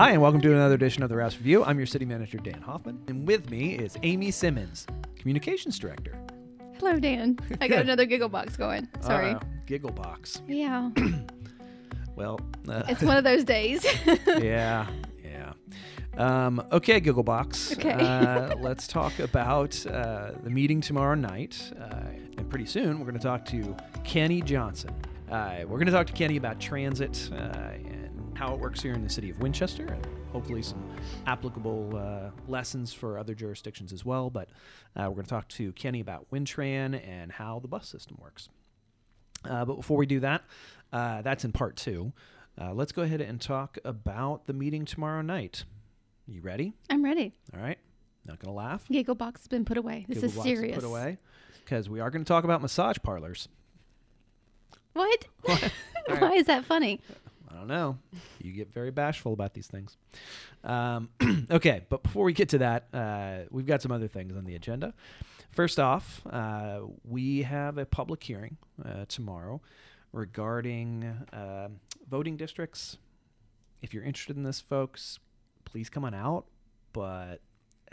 Hi, and welcome to another edition of the Rouss Review. I'm your city manager, Dan Hoffman, and with me is Amy Simmons, communications director. Hello, Dan. I got another giggle box going. Sorry. Uh, giggle box. Yeah. Well, uh, it's one of those days. yeah, yeah. Um, okay, Gigglebox. Okay. uh, let's talk about uh, the meeting tomorrow night. Uh, and pretty soon, we're going to talk to Kenny Johnson. Uh, we're going to talk to Kenny about transit uh, and how it works here in the city of Winchester, and hopefully some applicable uh, lessons for other jurisdictions as well. But uh, we're going to talk to Kenny about Wintran and how the bus system works. Uh, but before we do that, uh, that's in part two. Uh, let's go ahead and talk about the meeting tomorrow night. You ready? I'm ready. All right. Not gonna laugh. Giggle box has been put away. This Giggle is serious. Put away because we are going to talk about massage parlors. What? Why right. is that funny? I don't know. You get very bashful about these things. Um, okay, but before we get to that, uh, we've got some other things on the agenda. First off, uh, we have a public hearing uh, tomorrow regarding uh, voting districts. If you're interested in this, folks, please come on out. But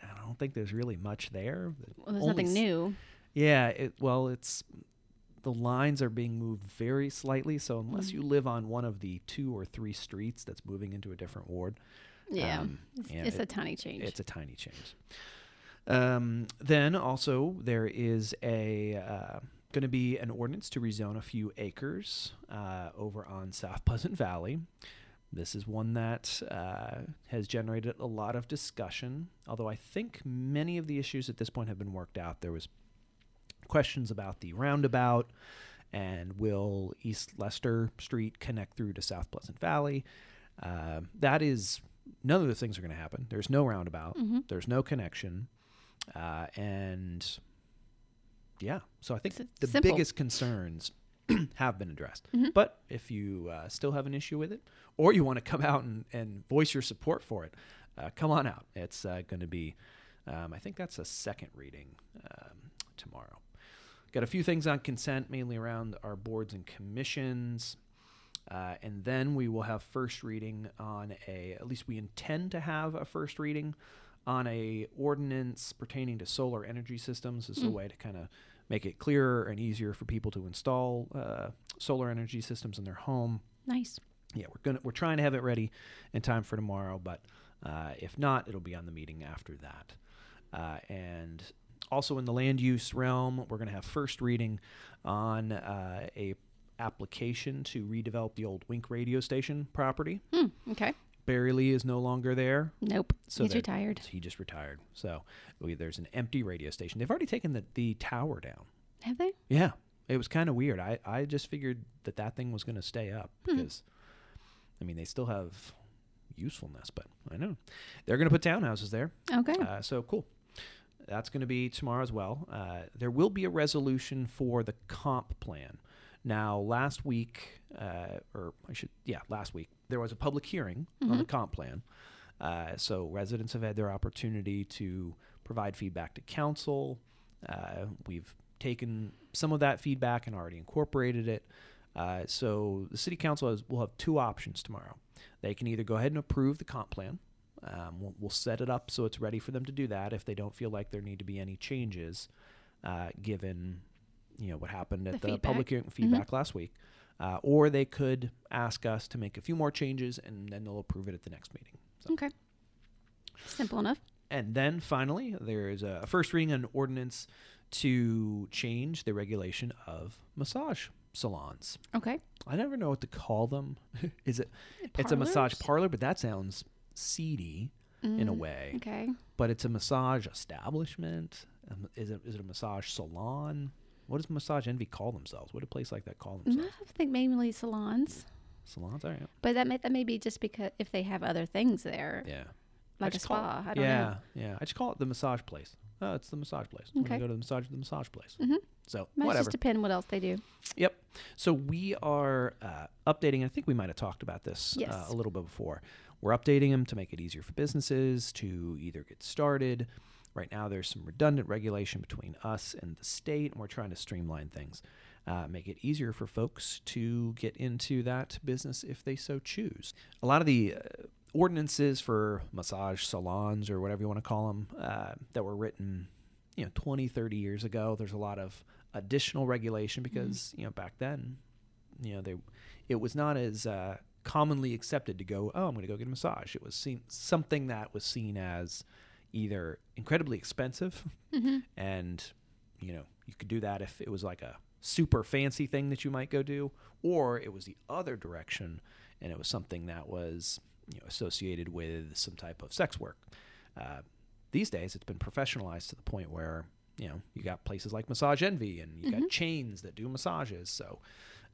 I don't think there's really much there. Well, there's Only nothing new. Yeah, it, well, it's the lines are being moved very slightly. So unless you live on one of the two or three streets that's moving into a different ward, Yeah. um, it's it's it- a tiny change. it's a tiny change. Um, then also there is a uh, going to be an ordinance to rezone a few acres uh, over on South Pleasant Valley. This is one that uh, has generated a lot of discussion. Although I think many of the issues at this point have been worked out. There was questions about the roundabout and will East Leicester Street connect through to South Pleasant Valley. Uh, that is none of those things are going to happen. There's no roundabout. Mhm. There's no connection, uh, and yeah. So I think It's the simple. biggest concerns have been addressed. Mhm. But if you uh, still have an issue with it, or you want to come out and, and voice your support for it, uh, come on out. It's uh, going to be, um, I think that's a second reading um, tomorrow. Got a few things on consent, mainly around our boards and commissions. Uh, and then we will have first reading on a, at least we intend to have a first reading on a ordinance pertaining to solar energy systems. as is a Mm. way to kind of make it clearer and easier for people to install uh, solar energy systems in their home. nice. Yeah, we're gonna we're trying to have it ready in time for tomorrow, but uh, if not, it'll be on the meeting after that. Uh, and also in the land use realm, we're gonna have first reading on uh, a application to redevelop the old WINC radio station property. Hmm. Okay. Barry Lee is no longer there, Nope. so He's retired. He just retired, so we, there's an empty radio station. They've already taken the, the tower down. Have they? Yeah, it was kind of weird. I, I just figured that that thing was going to stay up Hmm. because, I mean, they still have usefulness, but I know they're going to put townhouses there. Okay. Uh, so cool. That's going to be tomorrow as well. Uh, there will be a resolution for the comp plan. Now, last week, uh, or I should, yeah, last week, there was a public hearing on the Mhm. comp plan. Uh, so residents have had their opportunity to provide feedback to council. Uh, we've taken some of that feedback and already incorporated it. Uh, so the city council has, will have two options tomorrow. They can either go ahead and approve the comp plan. Um, we'll, we'll set it up so it's ready for them to do that if they don't feel like there need to be any changes, uh, given you know what happened at The the, public hearing feedback last week. Uh, or they could ask us to make a few more changes and then they'll approve it at the next meeting. So. Okay. Simple enough. And then finally, there is a first reading an ordinance to change the regulation of massage salons. Okay. I never know what to call them. is it? It's a massage parlor, but that sounds seedy in a Mm, way. Okay. But it's a massage establishment. Um, Is it? Is it a massage salon? What does Massage Envy call themselves? What do a place like that call Mm, themselves? I think mainly salons, Salons, all right. but that may that may be just because if they have other things there, Yeah. like a call it- spa. I don't yeah, know. yeah. I just call it the massage place. Oh, it's the massage place. I'm gonna Okay. go to the massage the massage place. Mhm. So Might whatever. just depend what else they do. Yep. So we are uh, updating. I think we might have talked about this uh, a little bit before. We're updating them to make it easier for businesses to either get started. Right now, there's some redundant regulation between us and the state, and we're trying to streamline things, uh, make it easier for folks to get into that business if they so choose. A lot of the uh, ordinances for massage salons or whatever you want to call them uh, that were written, you know, 20, 30 years ago. There's a lot of additional regulation because you know back then, you know, they it was not as uh, commonly accepted to go. Oh, I'm going to go get a massage. It was seen something that was seen as either incredibly expensive Mm-hmm. and you know you could do that if it was like a super fancy thing that you might go do or it was the other direction and it was something that was you know associated with some type of sex work uh, these days it's been professionalized to the point where you know you got places like massage envy and you got Mhm. chains that do massages. So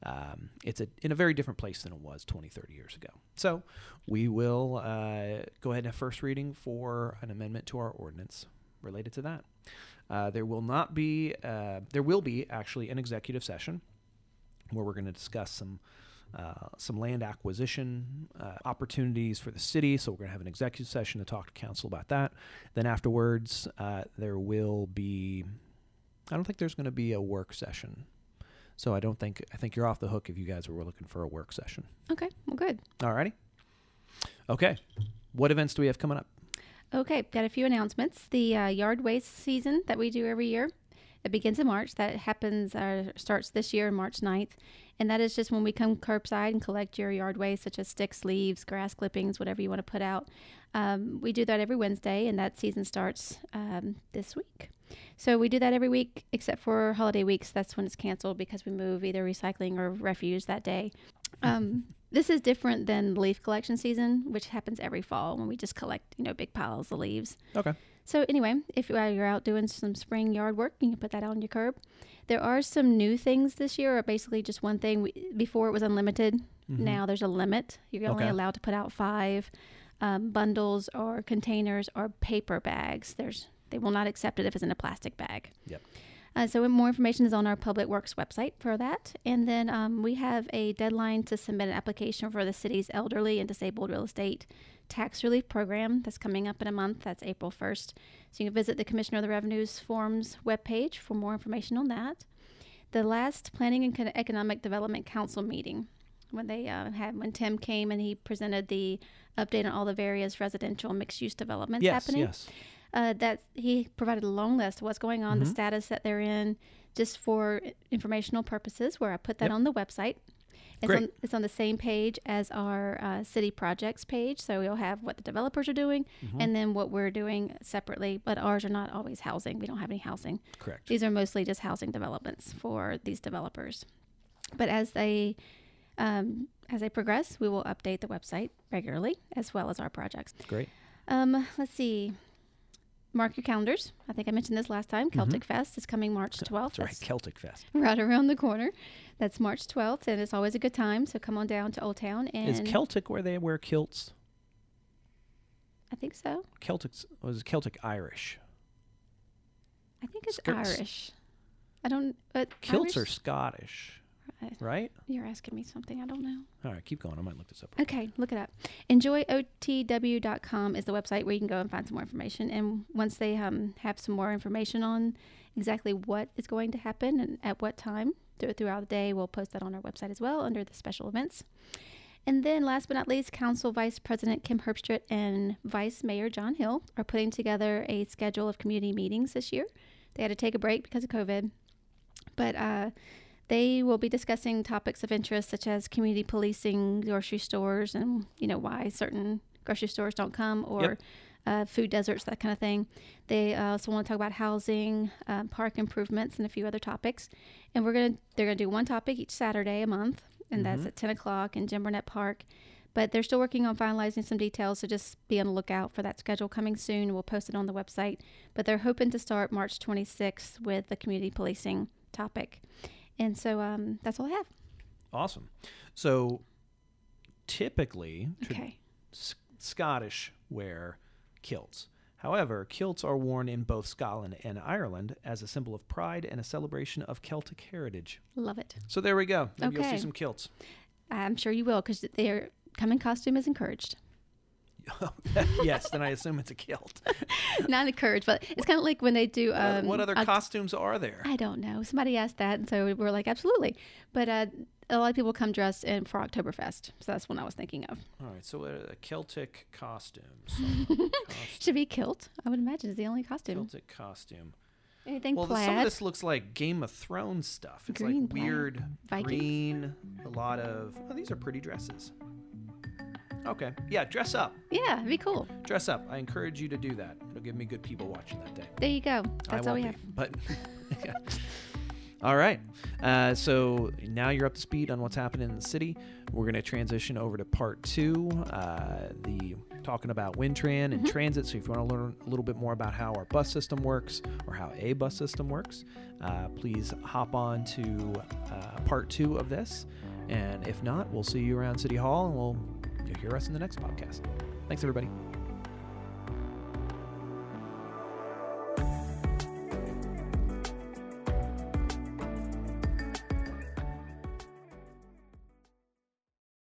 um, it's a, in a very different place than it was 20 30 years ago. So we will uh, go ahead and have first reading for an amendment to our ordinance related to that. Uh, there will not be, uh, there will be actually an executive session where we're going to discuss some uh, some land acquisition uh, opportunities for the city. So we're going to have an executive session to talk to council about that. Then afterwards, uh, there will be. I don't think there's going to be a work session. So I don't think I think you're off the hook if you guys were looking for a work session. Okay. Well, good. Alrighty. Okay. What events do we have coming up? Okay, got a few announcements. The uh, yard waste season that we do every year, it begins in March. That happens, uh, starts this year, March 9th. And that is just when we come curbside and collect your yard waste, such as sticks, leaves, grass clippings, whatever you want to put out. Um, we do that every Wednesday, and that season starts um, this week. So we do that every week, except for holiday weeks. That's when it's canceled because we move either recycling or refuse that day. Um, this is different than leaf collection season, which happens every fall when we just collect, you know, big piles of leaves. Okay. So anyway, if you're out doing some spring yard work, you can put that out on your curb. There are some new things this year, or basically just one thing. We, before it was unlimited. Mhm. Now there's a limit. You're only Okay. allowed to put out five um, bundles or containers or paper bags. There's they will not accept it if it's in a plastic bag. Yep. Uh, so more information is on our Public Works website for that. And then um, we have a deadline to submit an application for the city's elderly and disabled real estate tax relief program that's coming up in a month. That's April 1st. So you can visit the Commissioner of the Revenues Forms webpage for more information on that. The last Planning and Economic Development Council meeting, when they uh, had when Tim came and he presented the update on all the various residential mixed use developments yes. happening Yes. Uh, that he provided a long list of what's going on, the Mhm. status that they're in, just for informational purposes. Where I put that Yep. on the website. It's Great. on, it's on the same page as our uh, city projects page, so we'll have what the developers are doing, Mhm. and then what we're doing separately. But ours are not always housing. We don't have any housing. Correct. These are mostly just housing developments for these developers. But as they um, as they progress, we will update the website regularly as well as our projects. Great. Um, let's see. Mark your calendars. I think I mentioned this last time. Celtic Fest is coming March 12th. Mm-hmm. That's right. Celtic Fest. right around the corner. That's March 12th, and it's always a good time. So come on down to Old Town. And Is Celtic where they wear kilts? I think so. Celtic's was Celtic Irish. I think it's Skirts. Irish. I don't. But Kilts are Scottish, Right. You're asking me something I don't know. All right, keep going. I might look this up. Okay, look it up. EnjoyOTW.com is the website where you can go and find some more information. And once they um, have some more information on exactly what is going to happen and at what time thr- throughout the day, we'll post that on our website as well under the special events. And then, last but not least, Council Vice President Kim Herbstritt and Vice Mayor John Hill are putting together a schedule of community meetings this year. They had to take a break because of COVID, but uh, they will be discussing topics of interest such as community policing, grocery stores, and you know why certain grocery stores don't come, or Yep. uh, food deserts, that kind of thing. They uh, also want to talk about housing, um, park improvements, and a few other topics. And we're gonna they're gonna do one topic each Saturday a month, and that's Mhm. at ten o'clock in Jim Barnett Park. But they're still working on finalizing some details, so just be on the lookout for that schedule coming soon. We'll post it on the website. But they're hoping to start March 26th with the community policing topic. And so um, that's all I have. Awesome. So typically, Okay. S- Scottish wear kilts. However, kilts are worn in both Scotland and Ireland as a symbol of pride and a celebration of Celtic heritage. Love it. So there we go. Maybe you'll see some kilts. I'm sure you will because their coming costume is encouraged. yes, then I assume it's a kilt. Not encouraged, but it's kind of like when they do. Um, what other costumes are there? I don't know. Somebody asked that, and so we were like, absolutely. But uh, a lot of people come dressed in for Oktoberfest, so that's what I was thinking of. All right, so uh, Celtic costumes. Cost- Should be kilt. I would imagine is the only costume. Celtic costume. Anything Well, plaid. some of this looks like Game of Thrones stuff. It's Green, like plaid, weird Vikings. green. A lot of. Oh, these are pretty dresses. Okay, yeah, dress up. yeah, it'd be cool. Dress up. I encourage you to do that. It'll give me good people watching that day. There you go. That's all we be, have. but yeah. all right. Uh, so now you're up to speed on what's happening in the city. We're going to transition over to part two, uh, the talking about Wintran and Mhm. transit. So if you want to learn a little bit more about how our bus system works or how a bus system works, uh, please hop on to uh, part two of this. And if not, we'll see you around City Hall, and we'll hear us in the next podcast. Thanks, everybody.